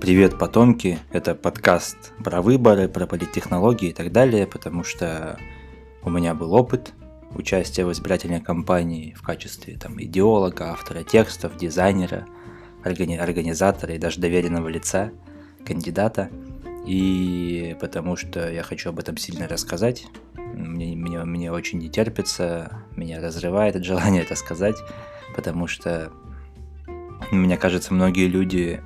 Привет, потомки! Это подкаст про выборы, про политтехнологии и так далее, потому что у меня был опыт участия в избирательной кампании в качестве там, идеолога, автора текстов, дизайнера, органи- организатора и даже доверенного лица, кандидата. И потому что я хочу об этом сильно рассказать. Мне, мне, мне очень не терпится, меня разрывает от желания это сказать, потому что, мне кажется, многие люди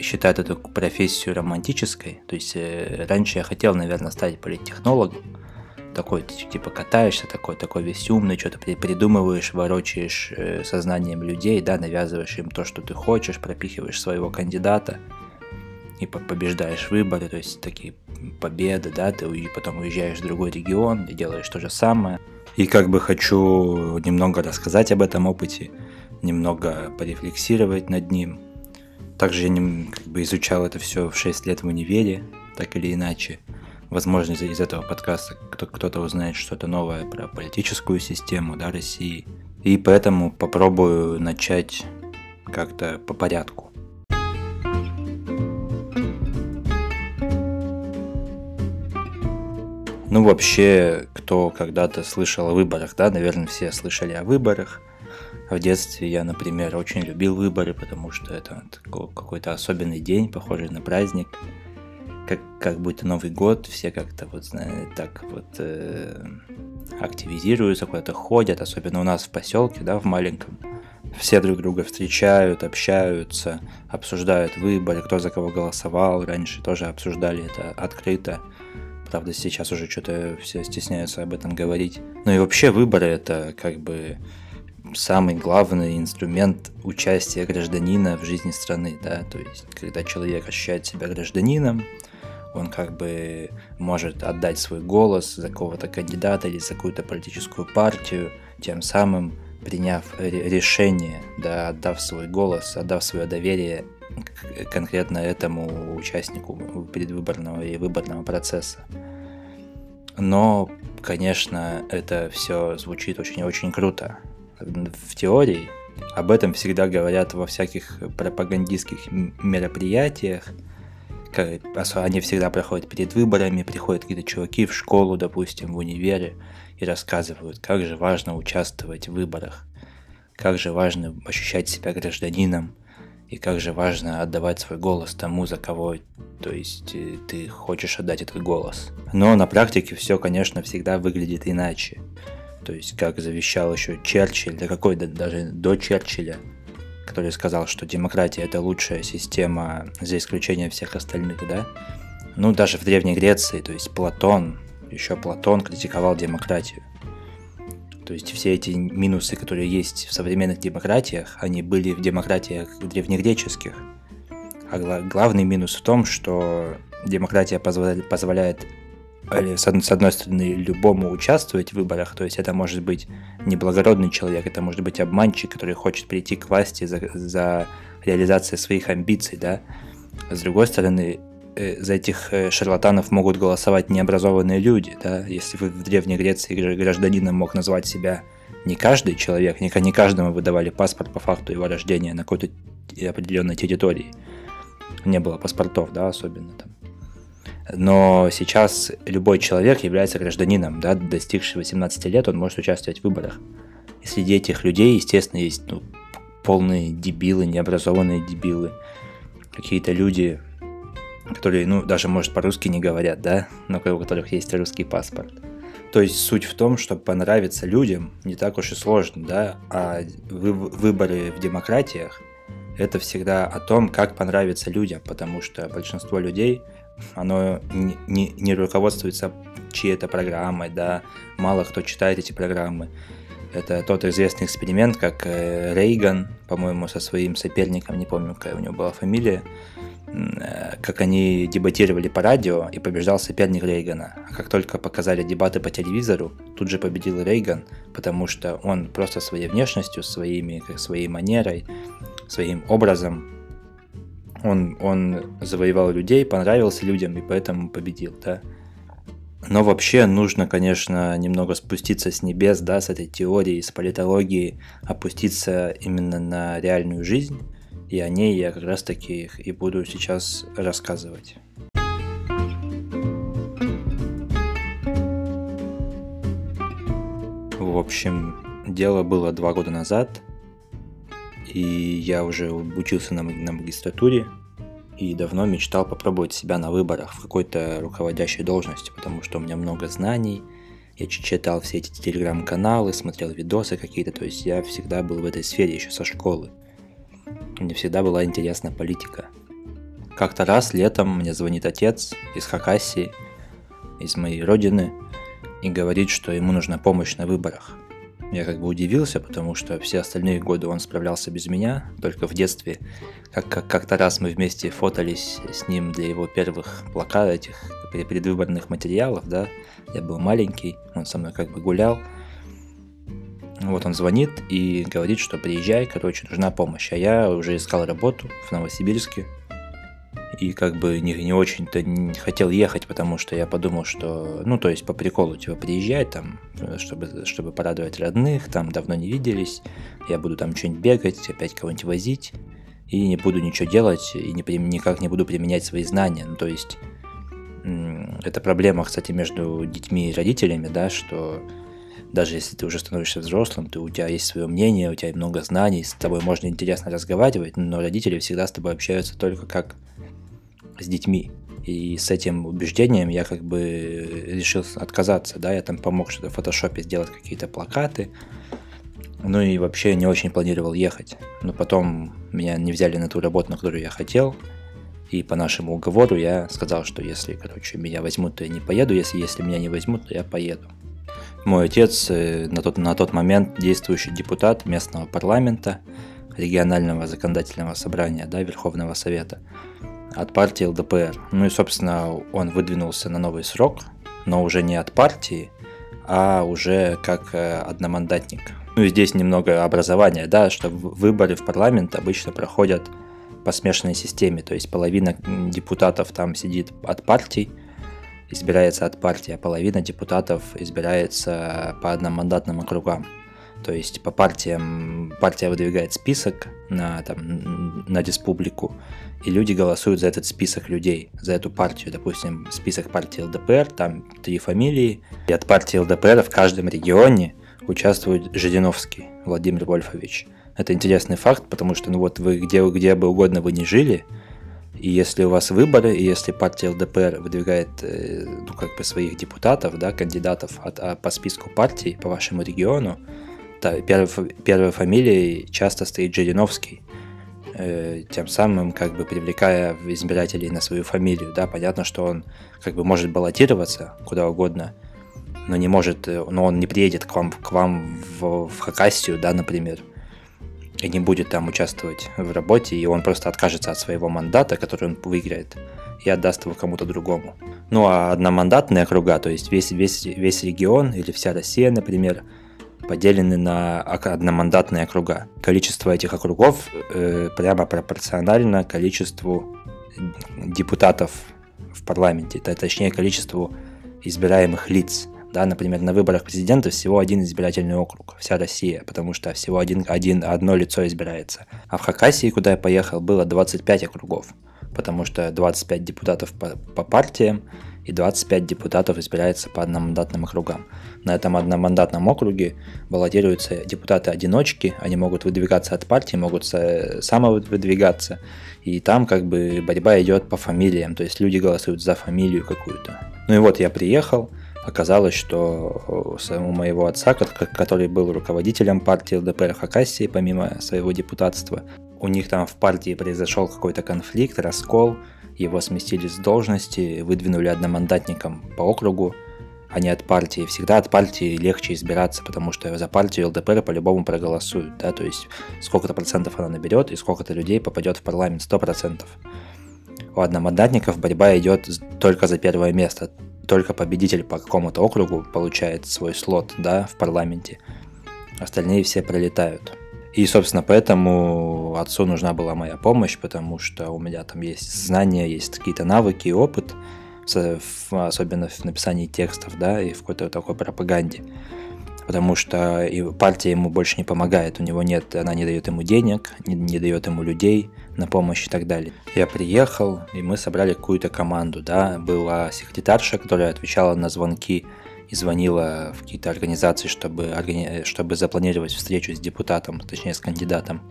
считают эту профессию романтической. То есть э, раньше я хотел, наверное, стать политтехнологом. Такой, типа, катаешься, такой, такой весь умный, что-то придумываешь, ворочаешь э, сознанием людей, да, навязываешь им то, что ты хочешь, пропихиваешь своего кандидата и побеждаешь выборы, то есть такие победы, да, ты потом уезжаешь в другой регион и делаешь то же самое. И как бы хочу немного рассказать об этом опыте, немного порефлексировать над ним – также я не, как бы изучал это все в 6 лет в универе, так или иначе. Возможно, из, этого подкаста кто-то узнает что-то новое про политическую систему да, России. И поэтому попробую начать как-то по порядку. Ну, вообще, кто когда-то слышал о выборах, да, наверное, все слышали о выборах – в детстве я, например, очень любил выборы, потому что это какой-то особенный день, похожий на праздник. Как, как будто Новый год, все как-то вот, так вот э, активизируются, куда-то ходят, особенно у нас в поселке, да, в маленьком. Все друг друга встречают, общаются, обсуждают выборы, кто за кого голосовал. Раньше тоже обсуждали это открыто. Правда, сейчас уже что-то все стесняются об этом говорить. Ну и вообще выборы это как бы самый главный инструмент участия гражданина в жизни страны, да, то есть когда человек ощущает себя гражданином, он как бы может отдать свой голос за какого-то кандидата или за какую-то политическую партию, тем самым приняв решение, да, отдав свой голос, отдав свое доверие конкретно этому участнику предвыборного и выборного процесса. Но, конечно, это все звучит очень-очень круто в теории. Об этом всегда говорят во всяких пропагандистских мероприятиях. Они всегда проходят перед выборами, приходят какие-то чуваки в школу, допустим, в универе, и рассказывают, как же важно участвовать в выборах, как же важно ощущать себя гражданином, и как же важно отдавать свой голос тому, за кого то есть э, ты хочешь отдать этот голос. Но на практике все, конечно, всегда выглядит иначе то есть как завещал еще Черчилль, да какой да, даже до Черчилля, который сказал, что демократия это лучшая система за исключением всех остальных, да? Ну, даже в Древней Греции, то есть Платон, еще Платон критиковал демократию. То есть все эти минусы, которые есть в современных демократиях, они были в демократиях древнегреческих. А главный минус в том, что демократия позволяет с одной стороны, любому участвовать в выборах, то есть это может быть неблагородный человек, это может быть обманщик, который хочет прийти к власти за, за реализацией своих амбиций, да. С другой стороны, э, за этих э, шарлатанов могут голосовать необразованные люди, да. Если в Древней Греции гражданином мог назвать себя не каждый человек, не, не каждому выдавали паспорт по факту его рождения на какой-то определенной территории. Не было паспортов, да, особенно там но сейчас любой человек является гражданином, да, достигший 18 лет, он может участвовать в выборах. И среди этих людей, естественно, есть ну, полные дебилы, необразованные дебилы, какие-то люди, которые, ну, даже, может, по-русски не говорят, да, но у которых есть русский паспорт. То есть суть в том, чтобы понравиться людям не так уж и сложно, да, а вы, выборы в демократиях это всегда о том, как понравиться людям, потому что большинство людей – оно не, не, не руководствуется чьей-то программой, да, мало кто читает эти программы. Это тот известный эксперимент, как э, Рейган, по-моему, со своим соперником, не помню, какая у него была фамилия, э, как они дебатировали по радио, и побеждал соперник Рейгана. А как только показали дебаты по телевизору, тут же победил Рейган, потому что он просто своей внешностью, своими, своей манерой, своим образом он, он завоевал людей, понравился людям и поэтому победил, да. Но вообще нужно, конечно, немного спуститься с небес, да, с этой теорией, с политологией, опуститься именно на реальную жизнь И о ней я как раз таки и буду сейчас рассказывать. В общем, дело было два года назад, и я уже учился на, на магистратуре, и давно мечтал попробовать себя на выборах в какой-то руководящей должности, потому что у меня много знаний, я читал все эти телеграм-каналы, смотрел видосы какие-то, то есть я всегда был в этой сфере еще со школы. Мне всегда была интересна политика. Как-то раз летом мне звонит отец из Хакасии, из моей родины, и говорит, что ему нужна помощь на выборах. Я как бы удивился, потому что все остальные годы он справлялся без меня, только в детстве. Как, как, как-то раз мы вместе фотались с ним для его первых плакатов, этих предвыборных материалов, да. Я был маленький, он со мной как бы гулял. Вот он звонит и говорит, что приезжай, короче, нужна помощь. А я уже искал работу в Новосибирске, и как бы не, не очень-то не хотел ехать, потому что я подумал, что, ну, то есть по приколу, типа, приезжать там, чтобы, чтобы порадовать родных, там давно не виделись, я буду там что-нибудь бегать, опять кого-нибудь возить, и не буду ничего делать, и не, никак не буду применять свои знания, ну, то есть это проблема, кстати, между детьми и родителями, да, что даже если ты уже становишься взрослым, ты, у тебя есть свое мнение, у тебя много знаний, с тобой можно интересно разговаривать, но родители всегда с тобой общаются только как с детьми. И с этим убеждением я как бы решил отказаться, да, я там помог что-то в фотошопе сделать какие-то плакаты, ну и вообще не очень планировал ехать. Но потом меня не взяли на ту работу, на которую я хотел, и по нашему уговору я сказал, что если, короче, меня возьмут, то я не поеду, если, если меня не возьмут, то я поеду. Мой отец э, на тот, на тот момент действующий депутат местного парламента, регионального законодательного собрания, да, Верховного Совета от партии ЛДПР. Ну и, собственно, он выдвинулся на новый срок, но уже не от партии, а уже как э, одномандатник. Ну и здесь немного образования, да, что выборы в парламент обычно проходят по смешанной системе, то есть половина депутатов там сидит от партий, избирается от партии, а половина депутатов избирается по одномандатным округам. То есть по партиям партия выдвигает список на, там, на республику, и люди голосуют за этот список людей, за эту партию. Допустим, список партии ЛДПР, там три фамилии, и от партии ЛДПР в каждом регионе участвует Жириновский Владимир Вольфович. Это интересный факт, потому что ну вот вы где, где бы угодно вы не жили, и если у вас выборы, и если партия ЛДПР выдвигает э, ну, как бы своих депутатов, да, кандидатов от, а, по списку партий по вашему региону, первой, первой фамилией часто стоит Жириновский, э, тем самым как бы привлекая избирателей на свою фамилию. Да, понятно, что он как бы может баллотироваться куда угодно, но не может, э, но он не приедет к вам, к вам в, в Хакасию, да, например, и не будет там участвовать в работе, и он просто откажется от своего мандата, который он выиграет, и отдаст его кому-то другому. Ну а одномандатные округа, то есть весь, весь, весь регион или вся Россия, например, поделены на одномандатные округа. Количество этих округов э, прямо пропорционально количеству депутатов в парламенте, точнее количеству избираемых лиц. Да, например, на выборах президента всего один избирательный округ, вся Россия, потому что всего один, один, одно лицо избирается. А в Хакасии, куда я поехал, было 25 округов, потому что 25 депутатов по, по партиям и 25 депутатов избирается по одномандатным округам. На этом одномандатном округе баллотируются депутаты-одиночки, они могут выдвигаться от партии, могут самовыдвигаться, и там как бы борьба идет по фамилиям, то есть люди голосуют за фамилию какую-то. Ну и вот я приехал, оказалось, что у моего отца, который был руководителем партии ЛДПР Хакасии, помимо своего депутатства, у них там в партии произошел какой-то конфликт, раскол, его сместили с должности, выдвинули одномандатником по округу, а не от партии. Всегда от партии легче избираться, потому что за партию ЛДПР по-любому проголосуют, да, то есть сколько-то процентов она наберет и сколько-то людей попадет в парламент, сто процентов. У одномандатников борьба идет только за первое место, только победитель по какому-то округу получает свой слот, да, в парламенте. Остальные все пролетают. И, собственно, поэтому отцу нужна была моя помощь, потому что у меня там есть знания, есть какие-то навыки и опыт, особенно в написании текстов, да, и в какой-то такой пропаганде. потому что партия ему больше не помогает, у него нет, она не дает ему денег, не, не дает ему людей на помощь и так далее. Я приехал, и мы собрали какую-то команду, да, была секретарша, которая отвечала на звонки и звонила в какие-то организации, чтобы, органи... чтобы запланировать встречу с депутатом, точнее с кандидатом.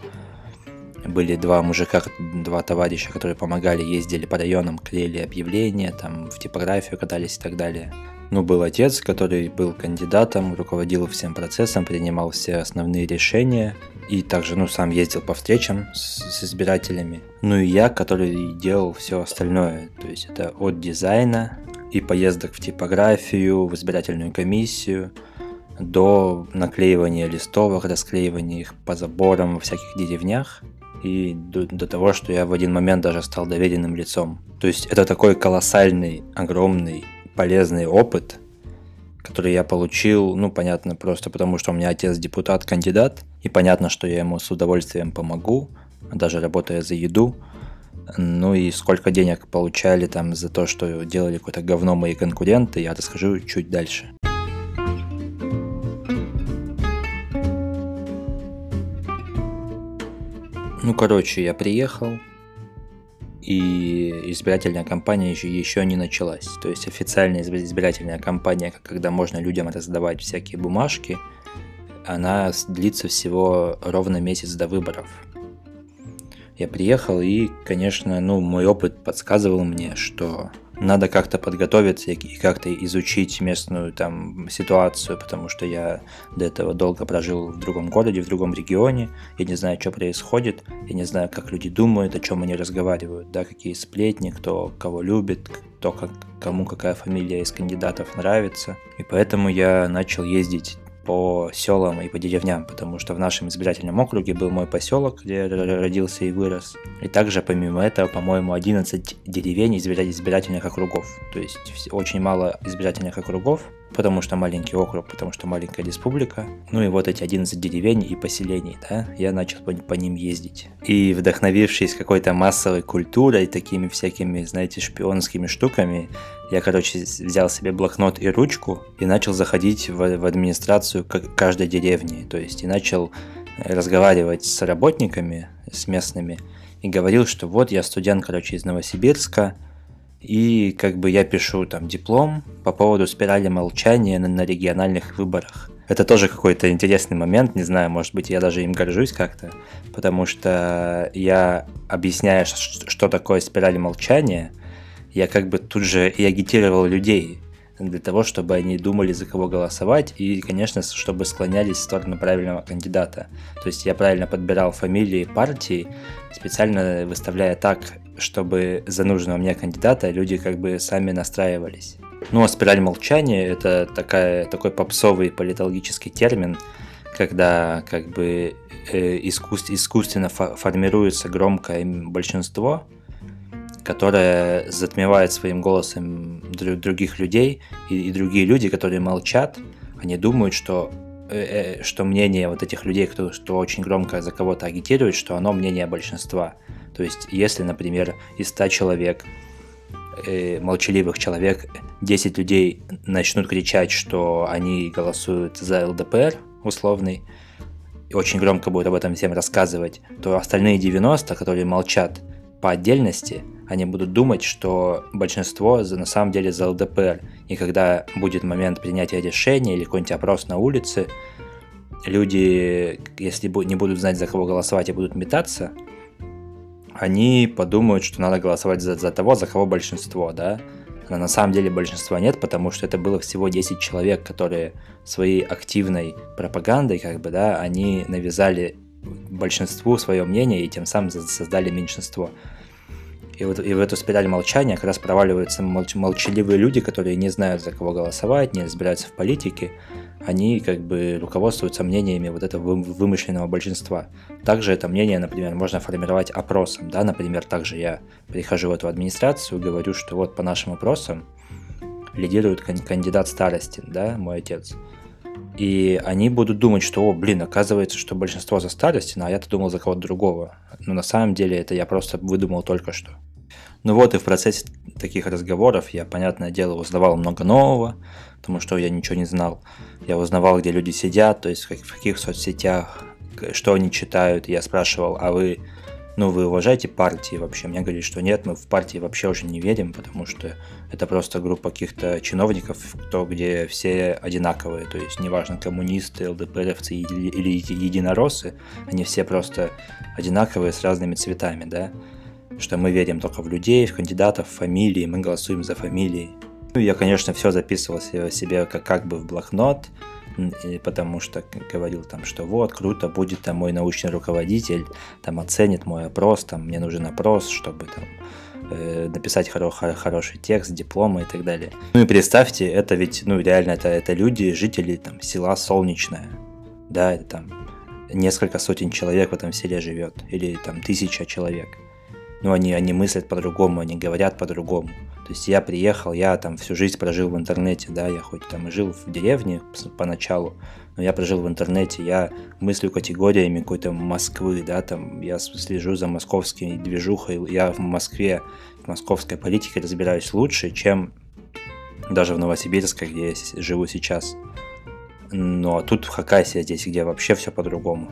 Были два мужика, два товарища, которые помогали, ездили по районам, клеили объявления, там в типографию катались и так далее. Ну, был отец, который был кандидатом, руководил всем процессом, принимал все основные решения. И также, ну, сам ездил по встречам с, с избирателями. Ну и я, который делал все остальное. То есть это от дизайна и поездок в типографию, в избирательную комиссию, до наклеивания листовок, расклеивания их по заборам во всяких деревнях и до, до того, что я в один момент даже стал доверенным лицом. То есть это такой колоссальный, огромный, полезный опыт, который я получил, ну, понятно, просто потому, что у меня отец депутат-кандидат, и понятно, что я ему с удовольствием помогу, даже работая за еду, ну и сколько денег получали там за то, что делали какое-то говно мои конкуренты, я расскажу чуть дальше. Ну, короче, я приехал, и избирательная кампания еще, еще не началась. То есть официальная избирательная кампания, когда можно людям раздавать всякие бумажки, она длится всего ровно месяц до выборов я приехал, и, конечно, ну, мой опыт подсказывал мне, что надо как-то подготовиться и как-то изучить местную там ситуацию, потому что я до этого долго прожил в другом городе, в другом регионе, я не знаю, что происходит, я не знаю, как люди думают, о чем они разговаривают, да, какие сплетни, кто кого любит, кто как, кому какая фамилия из кандидатов нравится. И поэтому я начал ездить по селам и по деревням, потому что в нашем избирательном округе был мой поселок, где я родился и вырос. И также, помимо этого, по-моему, 11 деревень избирательных округов. То есть очень мало избирательных округов, потому что маленький округ, потому что маленькая республика. Ну и вот эти 11 деревень и поселений, да, я начал по, по ним ездить. И вдохновившись какой-то массовой культурой, такими всякими, знаете, шпионскими штуками, я, короче, взял себе блокнот и ручку и начал заходить в, в администрацию каждой деревни. То есть и начал разговаривать с работниками, с местными, и говорил, что вот я студент, короче, из Новосибирска, и как бы я пишу там диплом по поводу спирали молчания на, на региональных выборах. Это тоже какой-то интересный момент, не знаю, может быть, я даже им горжусь как-то, потому что я объясняю, что такое спираль молчания – я как бы тут же и агитировал людей для того, чтобы они думали, за кого голосовать, и, конечно, чтобы склонялись в сторону правильного кандидата. То есть я правильно подбирал фамилии партии, специально выставляя так, чтобы за нужного мне кандидата люди как бы сами настраивались. Ну а спираль молчания – это такая, такой попсовый политологический термин, когда как бы э, искус, искусственно фо формируется громкое большинство, которая затмевает своим голосом других людей, и, и другие люди, которые молчат, они думают, что э, э, что мнение вот этих людей, кто что очень громко за кого-то агитирует, что оно мнение большинства. То есть, если, например, из 100 человек, э, молчаливых человек, 10 людей начнут кричать, что они голосуют за ЛДПР условный, и очень громко будут об этом всем рассказывать, то остальные 90, которые молчат по отдельности, они будут думать, что большинство на самом деле за ЛДПР. И когда будет момент принятия решения или какой-нибудь опрос на улице, люди, если не будут знать, за кого голосовать и будут метаться, они подумают, что надо голосовать за, за того, за кого большинство, да. Но на самом деле большинства нет, потому что это было всего 10 человек, которые своей активной пропагандой, как бы, да, они навязали большинству свое мнение и тем самым создали меньшинство. И, вот, и в эту спираль молчания как раз проваливаются молч, молчаливые люди, которые не знают, за кого голосовать, не разбираются в политике. Они как бы руководствуются мнениями вот этого вымышленного большинства. Также это мнение, например, можно формировать опросом. Да? Например, также я прихожу в эту администрацию, говорю, что вот по нашим опросам лидирует кандидат старости, да, мой отец. И они будут думать, что, о, блин, оказывается, что большинство за Старостина, а я-то думал за кого-то другого. Но на самом деле это я просто выдумал только что. Ну вот и в процессе таких разговоров я, понятное дело, узнавал много нового, потому что я ничего не знал. Я узнавал, где люди сидят, то есть в каких соцсетях, что они читают. Я спрашивал, а вы, ну, вы уважаете партии вообще? Мне говорили, что нет, мы в партии вообще уже не верим, потому что это просто группа каких-то чиновников, кто где все одинаковые, то есть неважно, коммунисты, ЛДПРовцы или, единороссы, они все просто одинаковые с разными цветами, да что мы верим только в людей, в кандидатов, в фамилии, мы голосуем за фамилии. Ну, я, конечно, все записывал себе как, как бы в блокнот, потому что говорил там, что вот, круто, будет там мой научный руководитель, там оценит мой опрос, там мне нужен опрос, чтобы там э, написать хоро хороший текст, дипломы и так далее. Ну и представьте, это ведь, ну реально, это, это люди, жители там села Солнечное, да, это там несколько сотен человек в этом селе живет, или там тысяча человек ну, они, они мыслят по-другому, они говорят по-другому. То есть я приехал, я там всю жизнь прожил в интернете, да, я хоть там и жил в деревне поначалу, но я прожил в интернете, я мыслю категориями какой-то Москвы, да, там, я слежу за московской движухой, я в Москве, в московской политике разбираюсь лучше, чем даже в Новосибирске, где я живу сейчас. Но тут в Хакасии здесь, где вообще все по-другому.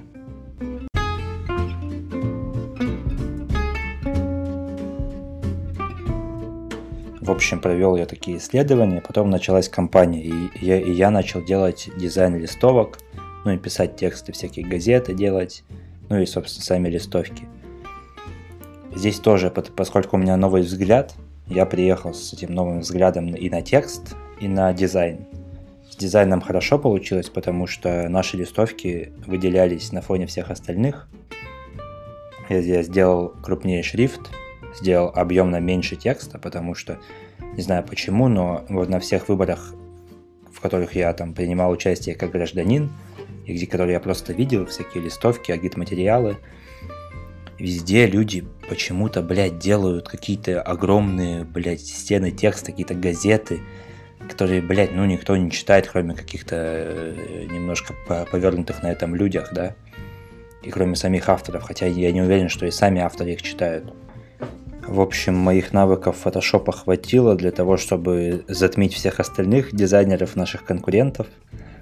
Общем, провел я такие исследования, потом началась кампания, и я, и я начал делать дизайн листовок, ну и писать тексты всякие газеты делать, ну и, собственно, сами листовки. Здесь тоже, поскольку у меня новый взгляд, я приехал с этим новым взглядом и на текст, и на дизайн. С дизайном хорошо получилось, потому что наши листовки выделялись на фоне всех остальных. Я сделал крупнее шрифт, сделал объемно меньше текста, потому что, не знаю почему, но вот на всех выборах, в которых я там принимал участие как гражданин, и где, которые я просто видел, всякие листовки, агит-материалы, везде люди почему-то, блядь, делают какие-то огромные, блядь, стены текста, какие-то газеты, которые, блядь, ну никто не читает, кроме каких-то э, немножко повернутых на этом людях, да, и кроме самих авторов, хотя я не уверен, что и сами авторы их читают. В общем, моих навыков фотошопа хватило для того, чтобы затмить всех остальных дизайнеров наших конкурентов,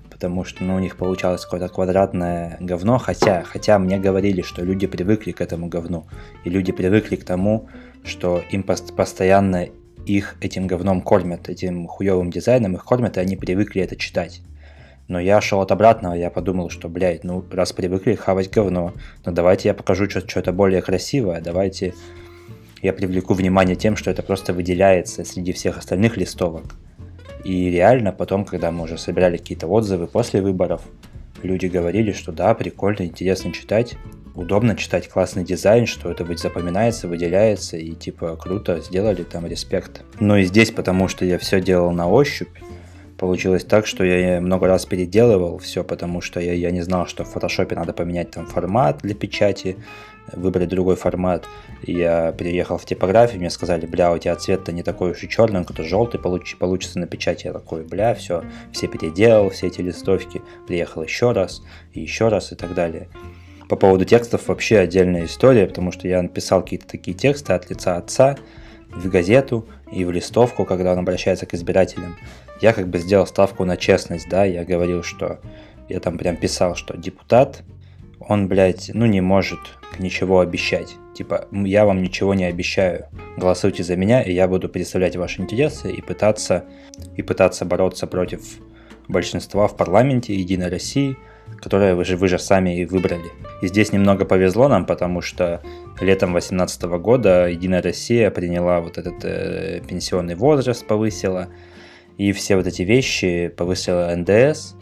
потому что ну, у них получалось какое-то квадратное говно, хотя, хотя мне говорили, что люди привыкли к этому говну, и люди привыкли к тому, что им пост- постоянно их этим говном кормят, этим хуевым дизайном их кормят, и они привыкли это читать. Но я шел от обратного, я подумал, что, блядь, ну раз привыкли хавать говно, ну давайте я покажу что-то более красивое, давайте я привлеку внимание тем, что это просто выделяется среди всех остальных листовок. И реально потом, когда мы уже собирали какие-то отзывы после выборов, люди говорили, что да, прикольно, интересно читать, удобно читать, классный дизайн, что это ведь запоминается, выделяется, и типа круто сделали, там респект. Но и здесь, потому что я все делал на ощупь, получилось так, что я много раз переделывал все, потому что я, я не знал, что в фотошопе надо поменять там формат для печати, выбрать другой формат. Я переехал в типографию, мне сказали, бля, у тебя цвет-то не такой уж и черный, он какой-то желтый получ, получится на печати. Я такой, бля, все, все переделал, все эти листовки, приехал еще раз, и еще раз, и так далее. По поводу текстов вообще отдельная история, потому что я написал какие-то такие тексты от лица отца в газету и в листовку, когда он обращается к избирателям. Я как бы сделал ставку на честность, да, я говорил, что я там прям писал, что депутат он, блядь, ну не может ничего обещать. Типа, я вам ничего не обещаю. Голосуйте за меня, и я буду представлять ваши интересы и пытаться, и пытаться бороться против большинства в парламенте Единой России, которое вы же, вы же сами и выбрали. И здесь немного повезло нам, потому что летом 2018 года Единая Россия приняла вот этот э, пенсионный возраст, повысила, и все вот эти вещи повысила НДС,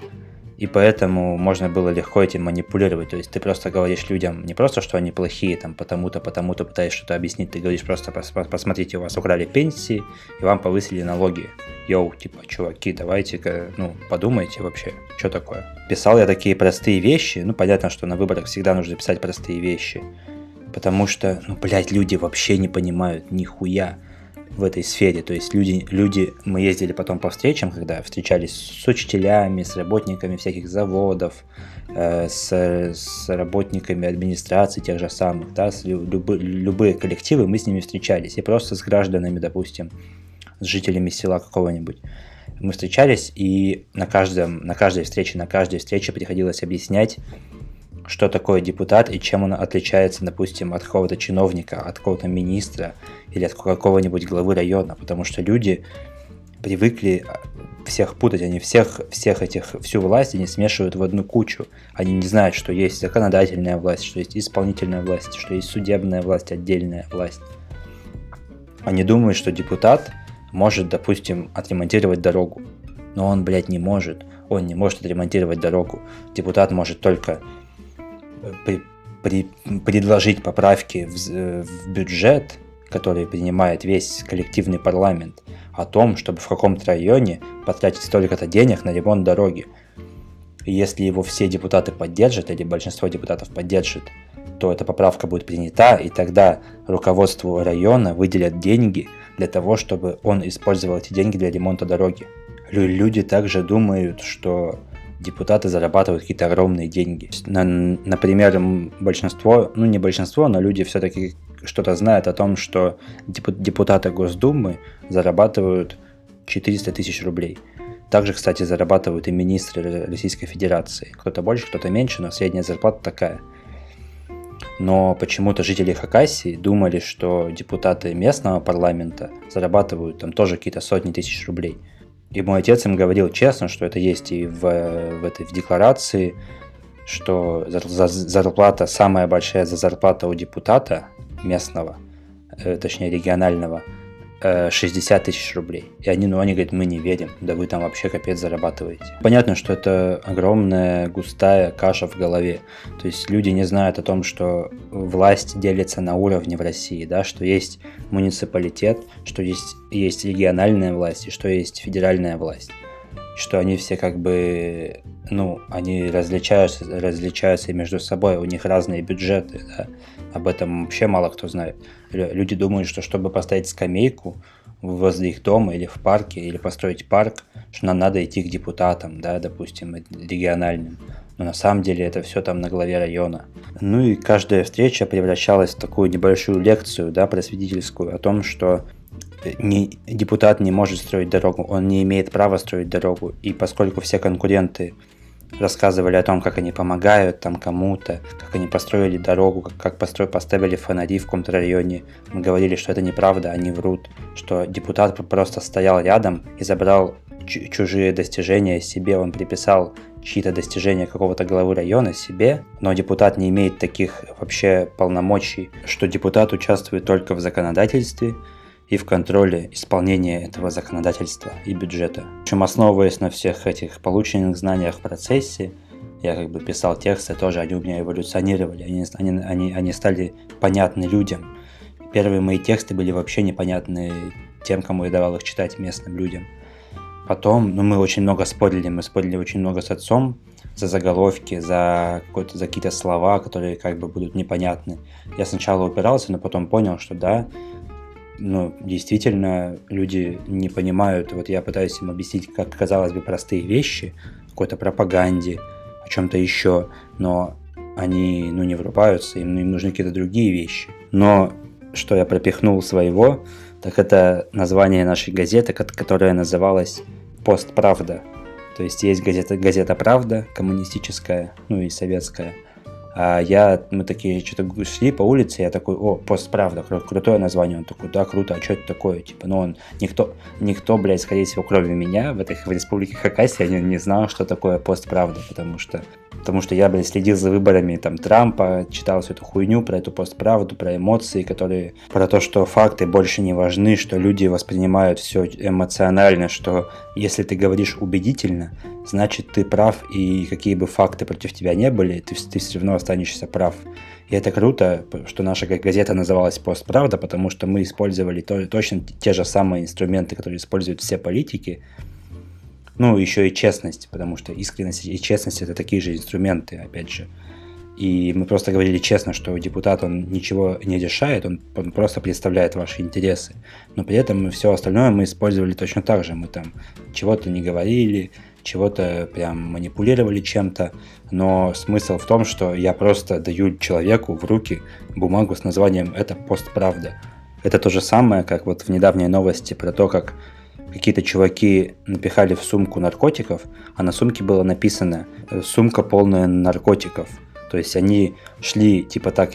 и поэтому можно было легко этим манипулировать. То есть ты просто говоришь людям не просто, что они плохие, там, потому-то, потому-то пытаешься что-то объяснить, ты говоришь просто, посмотрите, у вас украли пенсии, и вам повысили налоги. Йоу, типа, чуваки, давайте-ка, ну, подумайте вообще, что такое. Писал я такие простые вещи, ну, понятно, что на выборах всегда нужно писать простые вещи, потому что, ну, блядь, люди вообще не понимают нихуя в этой сфере. То есть люди, люди, мы ездили потом по встречам, когда встречались с учителями, с работниками всяких заводов, э, с, с работниками администрации тех же самых, да, с любы, любые коллективы, мы с ними встречались, и просто с гражданами, допустим, с жителями села какого-нибудь. Мы встречались, и на, каждом, на каждой встрече, на каждой встрече приходилось объяснять, что такое депутат и чем он отличается, допустим, от какого-то чиновника, от какого-то министра или от какого-нибудь главы района, потому что люди привыкли всех путать, они всех, всех этих, всю власть они смешивают в одну кучу. Они не знают, что есть законодательная власть, что есть исполнительная власть, что есть судебная власть, отдельная власть. Они думают, что депутат может, допустим, отремонтировать дорогу. Но он, блядь, не может. Он не может отремонтировать дорогу. Депутат может только при, при, предложить поправки в, э, в бюджет, который принимает весь коллективный парламент, о том, чтобы в каком-то районе потратить столько-то денег на ремонт дороги. И если его все депутаты поддержат, или большинство депутатов поддержит, то эта поправка будет принята, и тогда руководству района выделят деньги для того, чтобы он использовал эти деньги для ремонта дороги. Люди также думают, что депутаты зарабатывают какие-то огромные деньги. Например, большинство, ну не большинство, но люди все-таки что-то знают о том, что депутаты Госдумы зарабатывают 400 тысяч рублей. Также, кстати, зарабатывают и министры Российской Федерации. Кто-то больше, кто-то меньше, но средняя зарплата такая – но почему-то жители Хакасии думали, что депутаты местного парламента зарабатывают там тоже какие-то сотни тысяч рублей. И мой отец им говорил честно, что это есть и в, в этой в декларации, что зарплата, самая большая за зарплата у депутата местного, э, точнее регионального, 60 э, тысяч рублей. И они, ну, они говорят, мы не верим, да вы там вообще капец зарабатываете. Понятно, что это огромная густая каша в голове. То есть люди не знают о том, что власть делится на уровне в России, да, что есть муниципалитет, что есть, есть региональная власть и что есть федеральная власть. Что они все как бы, ну, они различаются, различаются между собой, у них разные бюджеты, да. Об этом вообще мало кто знает. Люди думают, что чтобы поставить скамейку возле их дома или в парке, или построить парк, что нам надо идти к депутатам, да, допустим, региональным. Но на самом деле это все там на главе района. Ну и каждая встреча превращалась в такую небольшую лекцию, да, просветительскую, о том, что не, депутат не может строить дорогу, он не имеет права строить дорогу. И поскольку все конкуренты рассказывали о том, как они помогают там кому-то, как они построили дорогу, как, постро... поставили фонари в каком-то районе. Мы говорили, что это неправда, они врут, что депутат просто стоял рядом и забрал чужие достижения себе, он приписал чьи-то достижения какого-то главы района себе, но депутат не имеет таких вообще полномочий, что депутат участвует только в законодательстве, и в контроле исполнения этого законодательства и бюджета. Причем основываясь на всех этих полученных знаниях в процессе, я как бы писал тексты, тоже они у меня эволюционировали, они, они, они, они стали понятны людям. Первые мои тексты были вообще непонятны тем, кому я давал их читать местным людям. Потом, ну, мы очень много спорили, мы спорили очень много с отцом за заголовки, за, за какие-то слова, которые как бы будут непонятны. Я сначала упирался, но потом понял, что да, ну, действительно, люди не понимают, вот я пытаюсь им объяснить, как, казалось бы, простые вещи, какой-то пропаганде, о чем-то еще, но они, ну, не врубаются, им, им нужны какие-то другие вещи. Но что я пропихнул своего, так это название нашей газеты, которая называлась «Пост Правда». То есть есть газета, газета «Правда», коммунистическая, ну и советская – а я, мы такие что-то шли по улице, я такой, о, пост правда, кру- крутое название. Он такой, да, круто, а что это такое? Типа, ну он, никто, никто, блядь, скорее всего, кроме меня в этой в республике Хакасия не, не знал, что такое пост правда, потому что потому что я, блин, следил за выборами там Трампа, читал всю эту хуйню про эту постправду, про эмоции, которые, про то, что факты больше не важны, что люди воспринимают все эмоционально, что если ты говоришь убедительно, значит ты прав, и какие бы факты против тебя не были, ты, ты все равно останешься прав. И это круто, что наша газета называлась «Постправда», потому что мы использовали то, точно те же самые инструменты, которые используют все политики, ну, еще и честность, потому что искренность и честность это такие же инструменты, опять же. И мы просто говорили честно, что депутат, он ничего не решает, он, просто представляет ваши интересы. Но при этом мы все остальное мы использовали точно так же. Мы там чего-то не говорили, чего-то прям манипулировали чем-то, но смысл в том, что я просто даю человеку в руки бумагу с названием «Это постправда». Это то же самое, как вот в недавней новости про то, как какие-то чуваки напихали в сумку наркотиков, а на сумке было написано «сумка полная наркотиков». То есть они шли типа так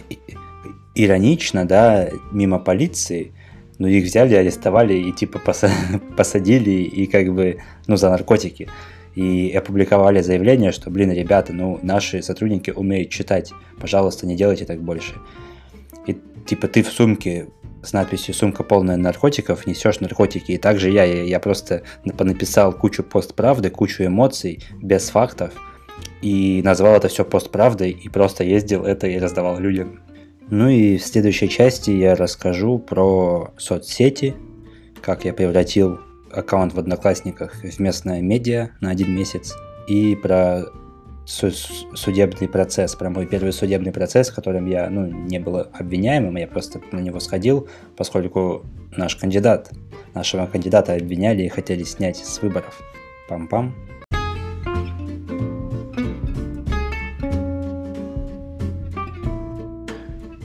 иронично, да, мимо полиции, но их взяли, арестовали и типа посадили и как бы, ну, за наркотики. И опубликовали заявление, что, блин, ребята, ну, наши сотрудники умеют читать, пожалуйста, не делайте так больше. И типа ты в сумке с надписью «Сумка полная наркотиков» несешь наркотики. И также я, я, я просто написал кучу постправды, кучу эмоций, без фактов, и назвал это все постправдой, и просто ездил это и раздавал людям. Ну и в следующей части я расскажу про соцсети, как я превратил аккаунт в Одноклассниках в местное медиа на один месяц, и про судебный процесс, про мой первый судебный процесс, в котором я ну, не был обвиняемым, я просто на него сходил, поскольку наш кандидат, нашего кандидата обвиняли и хотели снять с выборов. Пам-пам.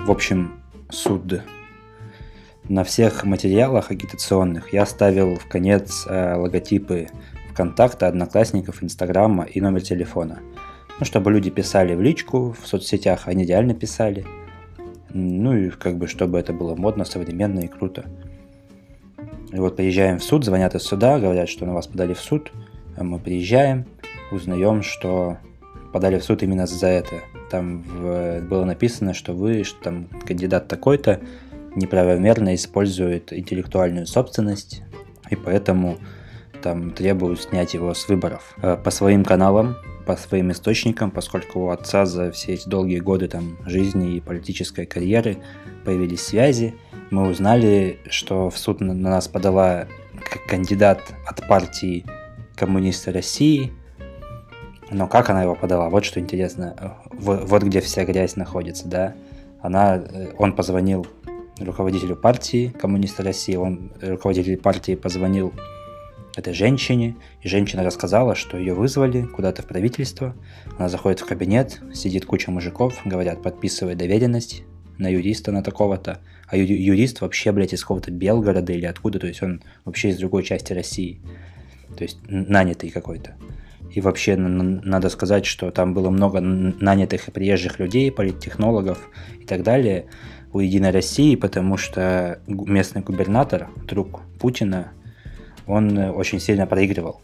В общем, суд. На всех материалах агитационных я ставил в конец э, логотипы ВКонтакта, Одноклассников, Инстаграма и номер телефона. Ну, чтобы люди писали в личку в соцсетях, они реально писали. Ну и как бы, чтобы это было модно, современно и круто. И вот приезжаем в суд, звонят из суда, говорят, что на вас подали в суд. Мы приезжаем, узнаем, что подали в суд именно за это. Там в, было написано, что вы, что там кандидат такой-то неправомерно использует интеллектуальную собственность, и поэтому там требуют снять его с выборов. Э, по своим каналам, по своим источникам, поскольку у отца за все эти долгие годы там жизни и политической карьеры появились связи, мы узнали, что в суд на нас подала кандидат от партии коммунисты России, но как она его подала? Вот что интересно. Вот где вся грязь находится, да. Она, э, он позвонил руководителю партии коммуниста России, он, руководитель партии позвонил этой женщине, и женщина рассказала, что ее вызвали куда-то в правительство. Она заходит в кабинет, сидит куча мужиков, говорят, подписывай доверенность на юриста на такого-то. А ю- юрист вообще, блядь, из какого-то Белгорода или откуда, то есть он вообще из другой части России. То есть нанятый какой-то. И вообще надо сказать, что там было много нанятых и приезжих людей, политтехнологов и так далее у Единой России, потому что местный губернатор, друг Путина, он очень сильно проигрывал.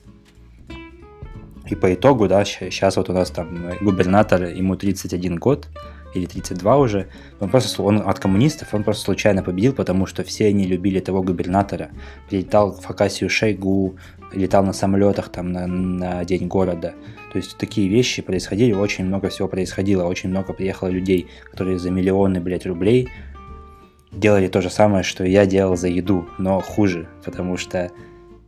И по итогу, да, сейчас вот у нас там губернатор, ему 31 год, или 32 уже, он просто он от коммунистов, он просто случайно победил, потому что все они любили того губернатора. Прилетал в Хакасию Шойгу, летал на самолетах там на, на день города. То есть такие вещи происходили, очень много всего происходило, очень много приехало людей, которые за миллионы, блядь, рублей делали то же самое, что я делал за еду, но хуже, потому что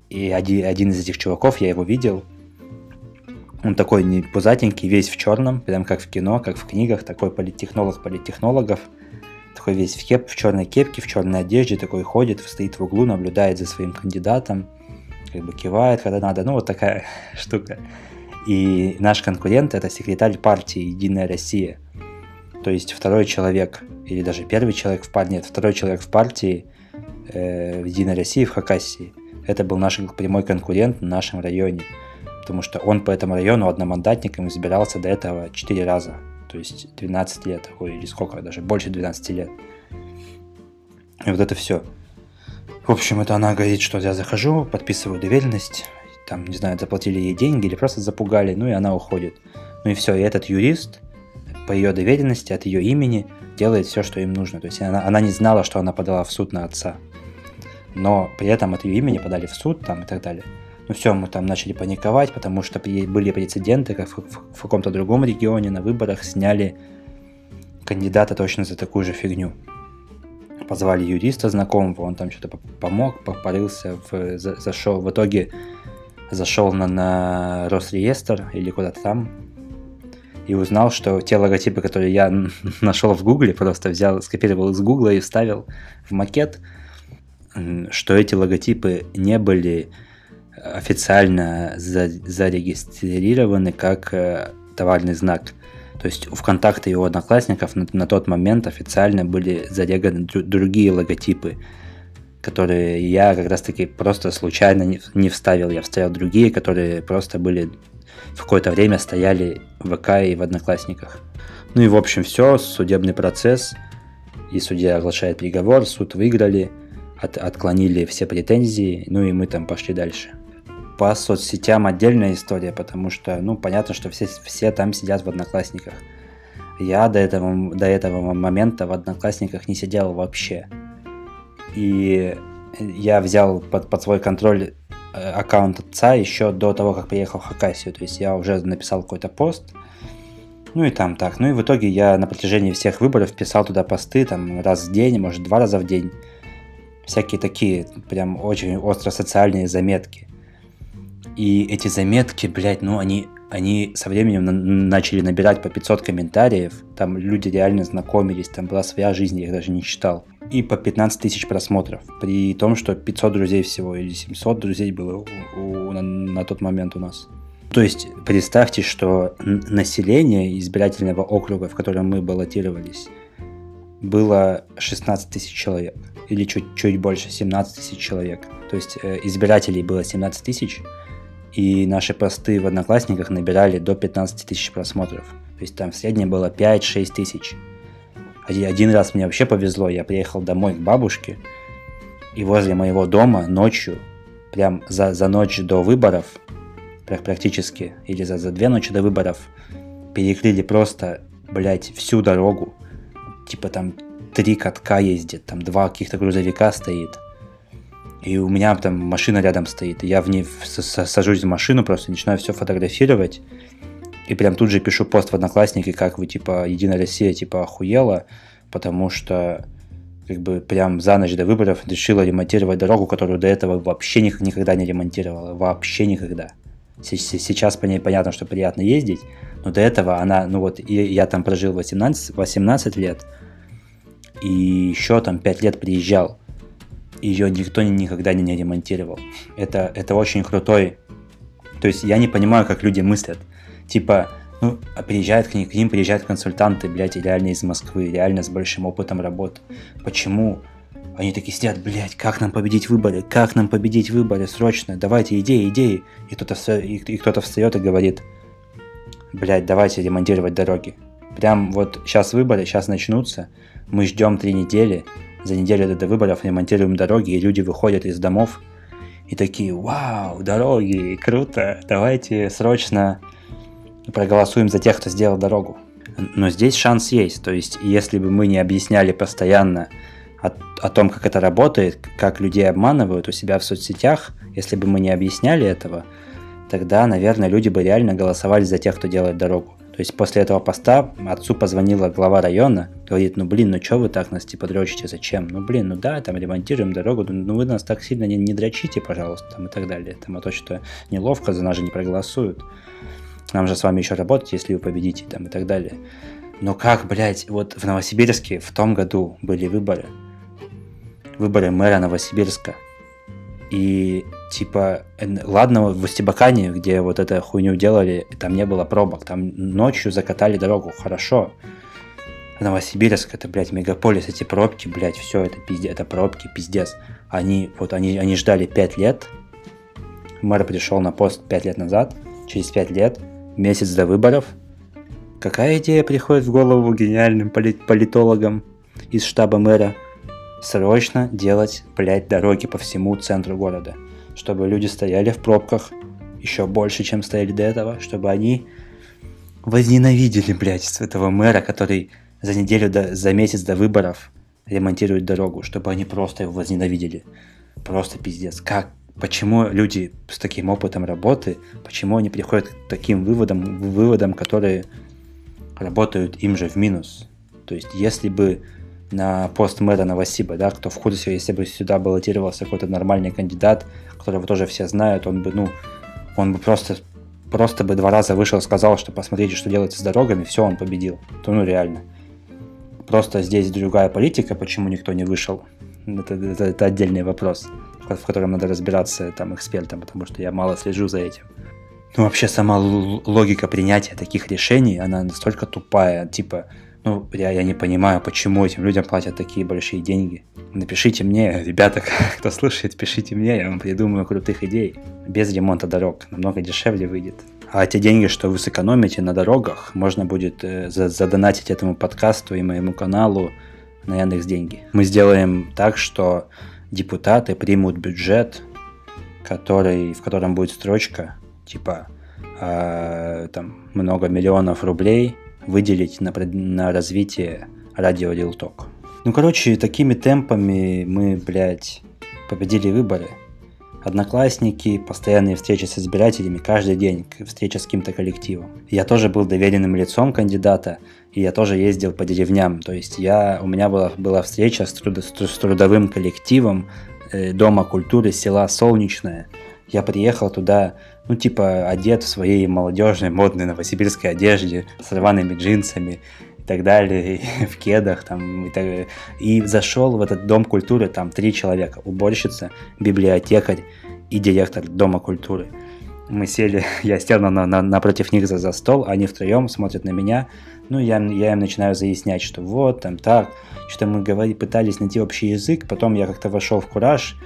и один, один из этих чуваков, я его видел, он такой не пузатенький, весь в черном, прям как в кино, как в книгах, такой политтехнолог политтехнологов, такой весь в, кеп, в черной кепке, в черной одежде, такой ходит, стоит в углу, наблюдает за своим кандидатом, как бы кивает, когда надо, ну вот такая штука. И наш конкурент это секретарь партии Единая Россия. То есть второй человек, или даже первый человек в партии, нет, второй человек в партии э, в Единой России, в Хакасии. Это был наш прямой конкурент в нашем районе. Потому что он по этому району одномандатником избирался до этого 4 раза. То есть 12 лет, ой, или сколько, даже больше 12 лет. И вот это все. В общем, это она говорит, что я захожу, подписываю доверенность, там, не знаю, заплатили ей деньги или просто запугали, ну и она уходит. Ну и все, и этот юрист по ее доверенности, от ее имени делает все, что им нужно. То есть она, она не знала, что она подала в суд на отца. Но при этом от ее имени подали в суд там и так далее. Ну все, мы там начали паниковать, потому что были прецеденты, как в, в, в каком-то другом регионе на выборах сняли кандидата точно за такую же фигню. Позвали юриста знакомого, он там что-то помог, попарился, в, зашел, в итоге зашел на, на Росреестр или куда-то там и узнал, что те логотипы, которые я нашел в Гугле, просто взял, скопировал из Гугла и вставил в макет, что эти логотипы не были официально за, зарегистрированы как э, товарный знак. То есть у ВКонтакте и у Одноклассников на, на тот момент официально были зареганы дру, другие логотипы, которые я как раз таки просто случайно не, не вставил. Я вставил другие, которые просто были в какое-то время стояли в ВК и в Одноклассниках. Ну и в общем все, судебный процесс, и судья оглашает приговор, суд выиграли, от, отклонили все претензии, ну и мы там пошли дальше. По соцсетям отдельная история, потому что, ну, понятно, что все, все там сидят в Одноклассниках. Я до этого, до этого момента в Одноклассниках не сидел вообще. И я взял под, под свой контроль э, аккаунт отца еще до того, как приехал в Хакасию. То есть я уже написал какой-то пост, ну и там так. Ну и в итоге я на протяжении всех выборов писал туда посты там раз в день, может два раза в день. Всякие такие прям очень остро социальные заметки. И эти заметки, блядь, ну они, они со временем на- начали набирать по 500 комментариев. Там люди реально знакомились, там была своя жизнь, я их даже не читал. И по 15 тысяч просмотров. При том, что 500 друзей всего или 700 друзей было у, у, на, на тот момент у нас. То есть представьте, что население избирательного округа, в котором мы баллотировались, было 16 тысяч человек. Или чуть, чуть больше, 17 тысяч человек. То есть э, избирателей было 17 тысяч, и наши посты в Одноклассниках набирали до 15 тысяч просмотров. То есть там в среднем было 5-6 тысяч. Один раз мне вообще повезло, я приехал домой к бабушке, и возле моего дома ночью, прям за, за ночь до выборов, практически, или за, за две ночи до выборов, перекрыли просто, блядь, всю дорогу. Типа там три катка ездит, там два каких-то грузовика стоит – и у меня там машина рядом стоит, я в ней сажусь в машину, просто начинаю все фотографировать, и прям тут же пишу пост в Одноклассники, как вы, типа, Единая Россия, типа, охуела, потому что, как бы, прям за ночь до выборов решила ремонтировать дорогу, которую до этого вообще никогда не ремонтировала, вообще никогда. Сейчас по ней понятно, что приятно ездить, но до этого она, ну вот, я там прожил 18, 18 лет, и еще там 5 лет приезжал ее никто никогда не ремонтировал. Это, это очень крутой. То есть я не понимаю, как люди мыслят. Типа, ну, а приезжают к ним, к ним приезжают консультанты, блядь, реально из Москвы, реально с большим опытом работы. Почему? Они такие сидят, блядь, как нам победить выборы? Как нам победить выборы? Срочно, давайте идеи, идеи. И кто-то, и, и кто-то встает и говорит, блядь, давайте ремонтировать дороги. Прям вот сейчас выборы, сейчас начнутся, мы ждем три недели, за неделю до выборов ремонтируем дороги, и люди выходят из домов и такие, вау, дороги, круто, давайте срочно проголосуем за тех, кто сделал дорогу. Но здесь шанс есть, то есть если бы мы не объясняли постоянно о, о том, как это работает, как людей обманывают у себя в соцсетях, если бы мы не объясняли этого, тогда, наверное, люди бы реально голосовали за тех, кто делает дорогу. То есть после этого поста отцу позвонила глава района, говорит, ну блин, ну что вы так нас типа дрочите, зачем? Ну блин, ну да, там ремонтируем дорогу, ну вы нас так сильно не, не дрочите, пожалуйста, там и так далее. Там, а то, что неловко, за нас же не проголосуют. Нам же с вами еще работать, если вы победите, там и так далее. Но как, блядь, вот в Новосибирске в том году были выборы. Выборы мэра Новосибирска. И типа, ладно, в Устебакане, где вот эту хуйню делали, там не было пробок, там ночью закатали дорогу, хорошо. Новосибирск, это, блядь, мегаполис, эти пробки, блядь, все это пиздец, это пробки, пиздец. Они, вот они, они ждали 5 лет, мэр пришел на пост 5 лет назад, через 5 лет, месяц до выборов. Какая идея приходит в голову гениальным политологам из штаба мэра? Срочно делать, блядь, дороги по всему центру города – чтобы люди стояли в пробках еще больше, чем стояли до этого, чтобы они возненавидели, блядь, этого мэра, который за неделю, до, за месяц до выборов ремонтирует дорогу, чтобы они просто его возненавидели. Просто пиздец. Как? Почему люди с таким опытом работы, почему они приходят к таким выводам, выводам, которые работают им же в минус? То есть, если бы на пост мэра Новосиба, да, кто в курсе, если бы сюда баллотировался какой-то нормальный кандидат, которого тоже все знают, он бы, ну, он бы просто, просто бы два раза вышел, сказал, что посмотрите, что делается с дорогами, все, он победил. То, ну, реально. Просто здесь другая политика, почему никто не вышел, это, это, это отдельный вопрос. в котором надо разбираться там экспертам, потому что я мало слежу за этим. Ну, вообще сама логика принятия таких решений, она настолько тупая, типа, ну, я, я не понимаю, почему этим людям платят такие большие деньги. Напишите мне, ребята, кто слушает, пишите мне, я вам придумаю крутых идей. Без ремонта дорог намного дешевле выйдет. А те деньги, что вы сэкономите на дорогах, можно будет э, задонатить этому подкасту и моему каналу на Яндекс деньги. Мы сделаем так, что депутаты примут бюджет, который, в котором будет строчка типа э, там много миллионов рублей выделить на, на развитие радио Дилток. Ну, короче, такими темпами мы, блядь, победили выборы. Одноклассники, постоянные встречи с избирателями, каждый день встреча с каким-то коллективом. Я тоже был доверенным лицом кандидата, и я тоже ездил по деревням. То есть я, у меня была, была встреча с, труд, с трудовым коллективом э, Дома культуры села Солнечное. Я приехал туда, ну, типа, одет в своей молодежной, модной новосибирской одежде, с рваными джинсами, так далее, и в кедах там и, так, и зашел в этот дом культуры, там три человека, уборщица, библиотекарь и директор дома культуры. Мы сели, я сел на, на, напротив них за, за стол, они втроем смотрят на меня, ну, я, я им начинаю заяснять, что вот, там, так, что мы говорили, пытались найти общий язык, потом я как-то вошел в кураж,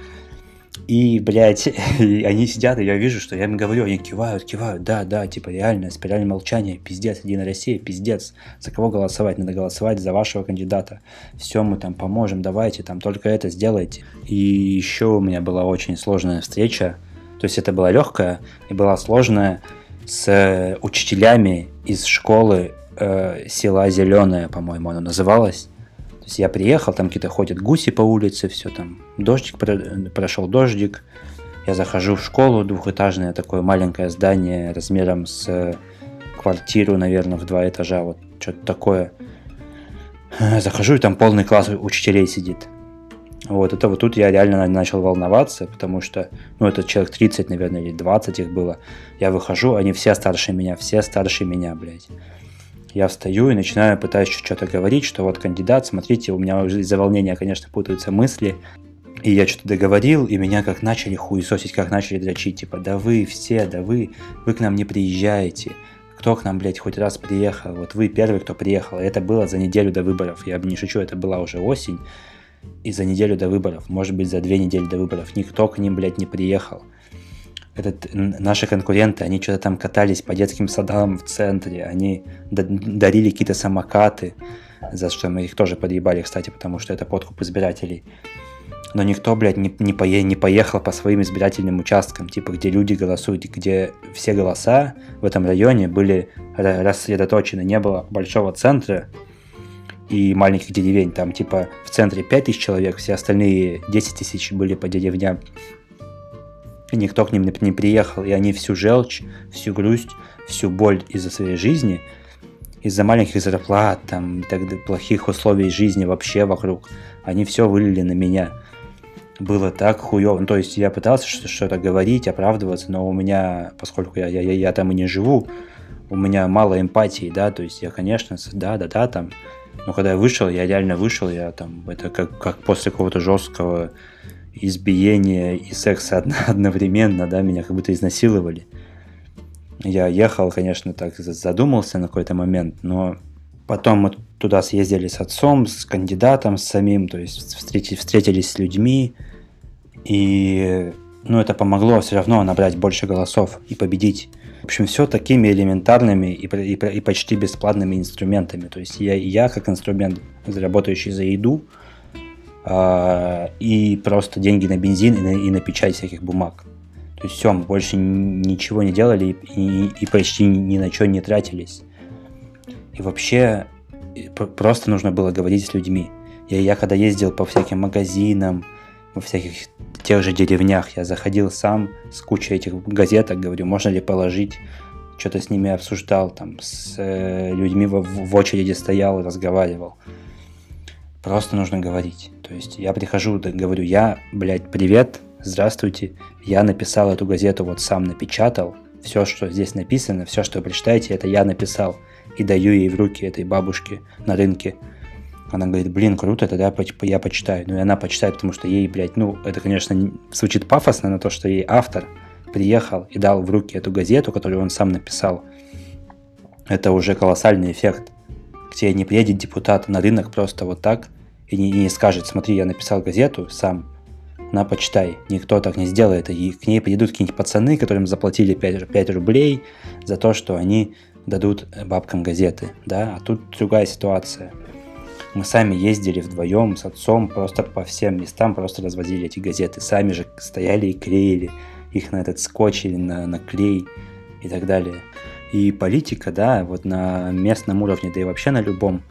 и, блядь, и они сидят, и я вижу, что я им говорю, они кивают, кивают, да, да, типа реально, спираль молчания, пиздец, Единая Россия, пиздец, за кого голосовать? Надо голосовать за вашего кандидата. Все, мы там поможем, давайте, там только это сделайте. И еще у меня была очень сложная встреча, то есть это была легкая и была сложная с учителями из школы э, села Зеленое, по-моему, оно называлось. Есть я приехал, там какие-то ходят гуси по улице, все там, дождик прошел дождик. Я захожу в школу, двухэтажное такое маленькое здание размером с квартиру, наверное, в два этажа, вот что-то такое. Захожу, и там полный класс учителей сидит. Вот, это вот тут я реально начал волноваться, потому что, ну, это человек 30, наверное, или 20 их было. Я выхожу, они все старше меня, все старше меня, блядь я встаю и начинаю, пытаюсь что-то говорить, что вот кандидат, смотрите, у меня уже из-за волнения, конечно, путаются мысли, и я что-то договорил, и меня как начали хуесосить, как начали дрочить, типа, да вы все, да вы, вы к нам не приезжаете, кто к нам, блядь, хоть раз приехал, вот вы первый, кто приехал, это было за неделю до выборов, я не шучу, это была уже осень, и за неделю до выборов, может быть, за две недели до выборов, никто к ним, блядь, не приехал этот, наши конкуренты, они что-то там катались по детским садам в центре, они дарили какие-то самокаты, за что мы их тоже подъебали, кстати, потому что это подкуп избирателей. Но никто, блядь, не, не, пое, не поехал по своим избирательным участкам, типа, где люди голосуют, где все голоса в этом районе были рассредоточены. Не было большого центра и маленьких деревень. Там, типа, в центре 5 тысяч человек, все остальные 10 тысяч были по деревням никто к ним не приехал, и они всю желчь, всю грусть, всю боль из-за своей жизни, из-за маленьких зарплат, там, и так плохих условий жизни вообще вокруг, они все вылили на меня. Было так хуево. Ну, то есть я пытался что-то говорить, оправдываться, но у меня, поскольку я, я, я, я там и не живу, у меня мало эмпатии, да, то есть я, конечно, да, да, да, там, но когда я вышел, я реально вышел, я там, это как, как после какого-то жесткого избиение и секс одновременно, да, меня как будто изнасиловали. Я ехал, конечно, так задумался на какой-то момент, но потом мы туда съездили с отцом, с кандидатом, с самим, то есть встрети, встретились с людьми, и ну, это помогло все равно набрать больше голосов и победить. В общем, все такими элементарными и, и, и почти бесплатными инструментами. То есть я, я как инструмент, заработающий за еду, и просто деньги на бензин и на, и на печать всяких бумаг. То есть все, мы больше ничего не делали и, и, и почти ни на что не тратились. И вообще просто нужно было говорить с людьми. Я, я когда ездил по всяким магазинам, во всяких тех же деревнях, я заходил сам с кучей этих газеток, говорю, можно ли положить, что-то с ними обсуждал, там, с э, людьми в, в очереди стоял, разговаривал. Просто нужно говорить. То есть я прихожу, говорю, я, блядь, привет, здравствуйте, я написал эту газету, вот сам напечатал, все, что здесь написано, все, что вы прочитаете, это я написал и даю ей в руки этой бабушке на рынке. Она говорит, блин, круто, тогда я почитаю. Ну и она почитает, потому что ей, блядь, ну, это, конечно, звучит пафосно на то, что ей автор приехал и дал в руки эту газету, которую он сам написал. Это уже колоссальный эффект. К тебе не приедет депутат на рынок просто вот так и не, и не скажет, смотри, я написал газету сам, на почитай. Никто так не сделает. И к ней придут какие-нибудь пацаны, которым заплатили 5, 5 рублей за то, что они дадут бабкам газеты. Да? А тут другая ситуация. Мы сами ездили вдвоем с отцом просто по всем местам, просто развозили эти газеты. Сами же стояли и клеили их на этот скотч или на, на клей и так далее. И политика, да, вот на местном уровне, да и вообще на любом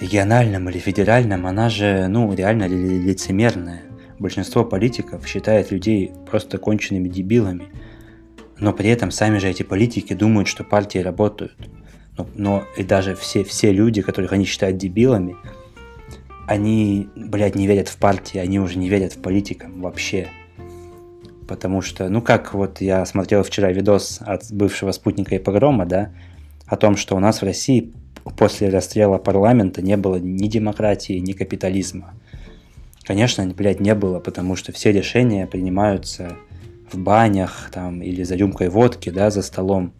региональном или федеральном, она же, ну, реально лицемерная. Большинство политиков считает людей просто конченными дебилами, но при этом сами же эти политики думают, что партии работают. Но, но и даже все, все люди, которых они считают дебилами, они, блядь, не верят в партии, они уже не верят в политикам вообще. Потому что, ну как вот я смотрел вчера видос от бывшего спутника и погрома, да, о том, что у нас в России после расстрела парламента не было ни демократии, ни капитализма. Конечно, блядь, не было, потому что все решения принимаются в банях там или за рюмкой водки, да, за столом.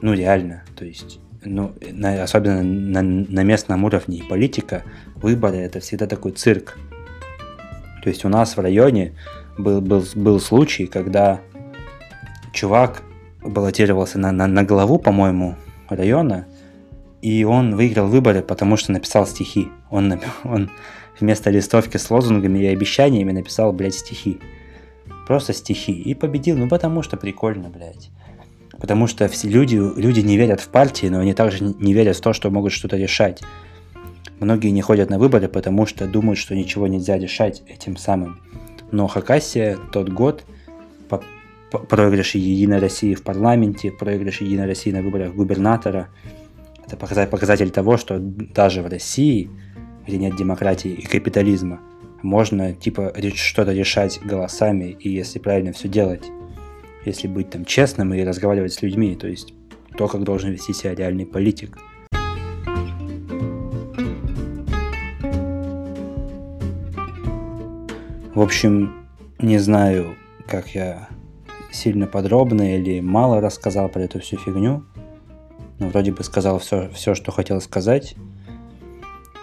Ну, реально, то есть, ну, на, особенно на, на местном уровне политика, выборы это всегда такой цирк. То есть у нас в районе был, был, был случай, когда чувак баллотировался на, на, на главу, по-моему, района, и он выиграл выборы, потому что написал стихи. Он, он вместо листовки с лозунгами и обещаниями написал, блядь, стихи. Просто стихи. И победил, ну потому что прикольно, блядь. Потому что все люди, люди не верят в партии, но они также не верят в то, что могут что-то решать. Многие не ходят на выборы, потому что думают, что ничего нельзя решать этим самым. Но Хакасия тот год по, проигрыш Единой России в парламенте, проигрыш Единой России на выборах губернатора, это показатель того, что даже в России где нет демократии и капитализма, можно типа что-то решать голосами и если правильно все делать, если быть там честным и разговаривать с людьми, то есть то, как должен вести себя реальный политик. В общем, не знаю, как я сильно подробно или мало рассказал про эту всю фигню, но вроде бы сказал все, все что хотел сказать.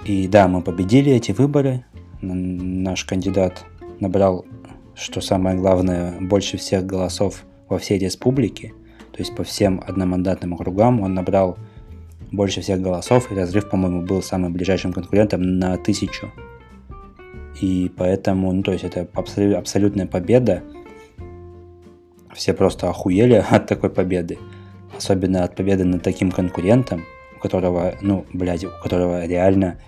И да, мы победили эти выборы. Наш кандидат набрал, что самое главное, больше всех голосов во всей республике. То есть по всем одномандатным округам он набрал больше всех голосов, и разрыв, по-моему, был самым ближайшим конкурентом на тысячу. И поэтому, ну, то есть это абсолют, абсолютная победа. Все просто охуели от такой победы. Особенно от победы над таким конкурентом, у которого, ну, блядь, у которого реально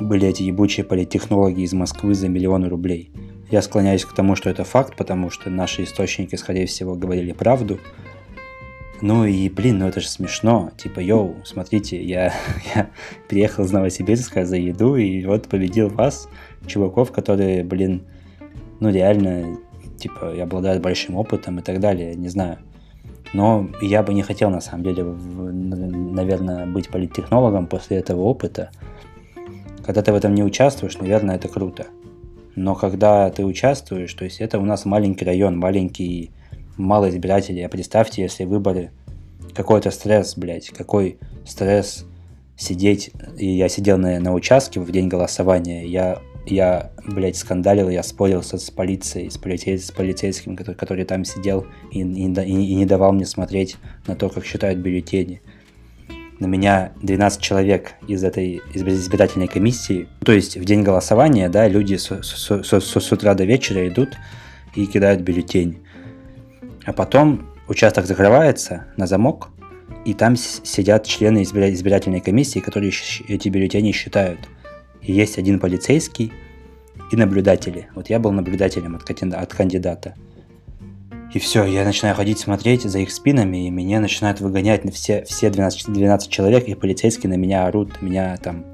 были эти ебучие политтехнологи из Москвы за миллионы рублей. Я склоняюсь к тому, что это факт, потому что наши источники, скорее всего, говорили правду. Ну и, блин, ну это же смешно. Типа, йоу, смотрите, я, я приехал из Новосибирска за еду и вот победил вас, чуваков, которые, блин, ну реально, типа, обладают большим опытом и так далее, не знаю. Но я бы не хотел, на самом деле, наверное, быть политтехнологом после этого опыта. Когда ты в этом не участвуешь, наверное, это круто. Но когда ты участвуешь, то есть это у нас маленький район, маленький, мало избирателей. А представьте, если выборы, какой-то стресс, блядь, какой стресс сидеть. И я сидел на, на участке в день голосования, я, я, блядь, скандалил, я спорил с полицией, с, полицей, с полицейским, который, который там сидел и, и, и не давал мне смотреть на то, как считают бюллетени на меня 12 человек из этой избирательной комиссии. То есть в день голосования, да, люди с, с, с, с утра до вечера идут и кидают бюллетень. А потом участок закрывается на замок, и там сидят члены избирательной комиссии, которые эти бюллетени считают. И есть один полицейский и наблюдатели. Вот я был наблюдателем от кандидата. И все, я начинаю ходить смотреть за их спинами, и меня начинают выгонять все, все 12, 12 человек, и полицейские на меня орут, меня там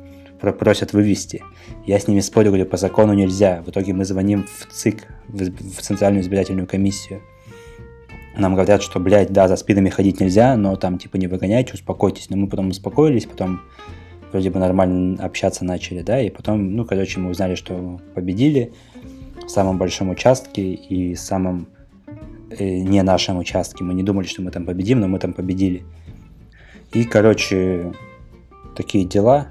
просят вывести. Я с ними спорю, говорю, по закону нельзя. В итоге мы звоним в ЦИК, в Центральную избирательную комиссию. Нам говорят, что, блядь, да, за спинами ходить нельзя, но там, типа, не выгоняйте, успокойтесь. Но мы потом успокоились, потом вроде бы нормально общаться начали, да, и потом, ну, короче, мы узнали, что победили в самом большом участке и самом э, не нашем участке. Мы не думали, что мы там победим, но мы там победили. И, короче, такие дела,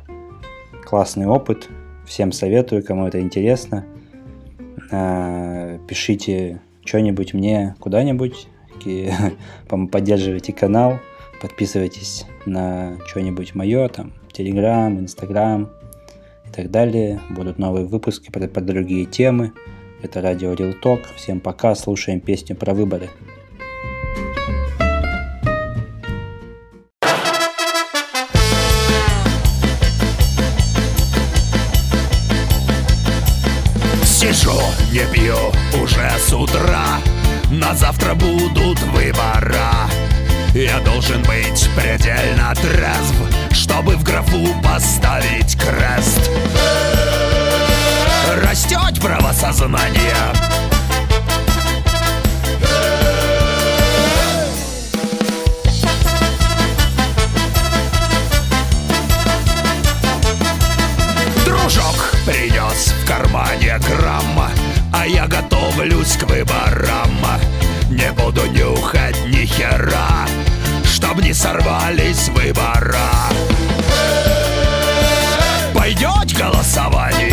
классный опыт, всем советую, кому это интересно. А, пишите что-нибудь мне куда-нибудь, поддерживайте канал, подписывайтесь на что-нибудь мое, там, Телеграм, Инстаграм и так далее. Будут новые выпуски про, про другие темы. Это радио Real Talk. Всем пока, слушаем песню про выборы. Сижу, не пью уже с утра На завтра будут выбора. Я должен быть предельно трезв Чтобы в графу поставить крест. Растет правосознание. Дружок принес в кармане грамма А я готовлюсь к выборам. Не буду нюхать ни хера Чтоб не сорвались выбора. Пойдет голосование!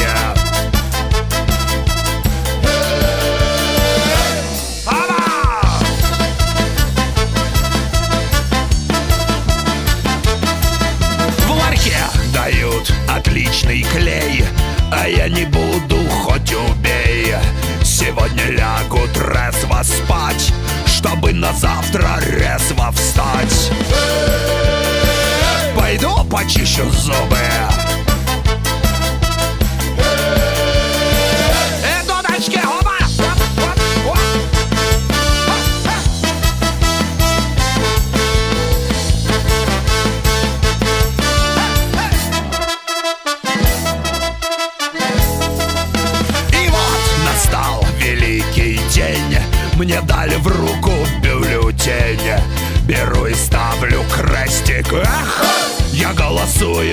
В ларьке дают отличный клей А я не буду, хоть убей Сегодня лягу трезво спать Чтобы на завтра резво встать. Пойду почищу зубы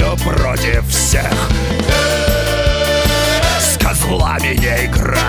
голосую против всех. С козлами не играй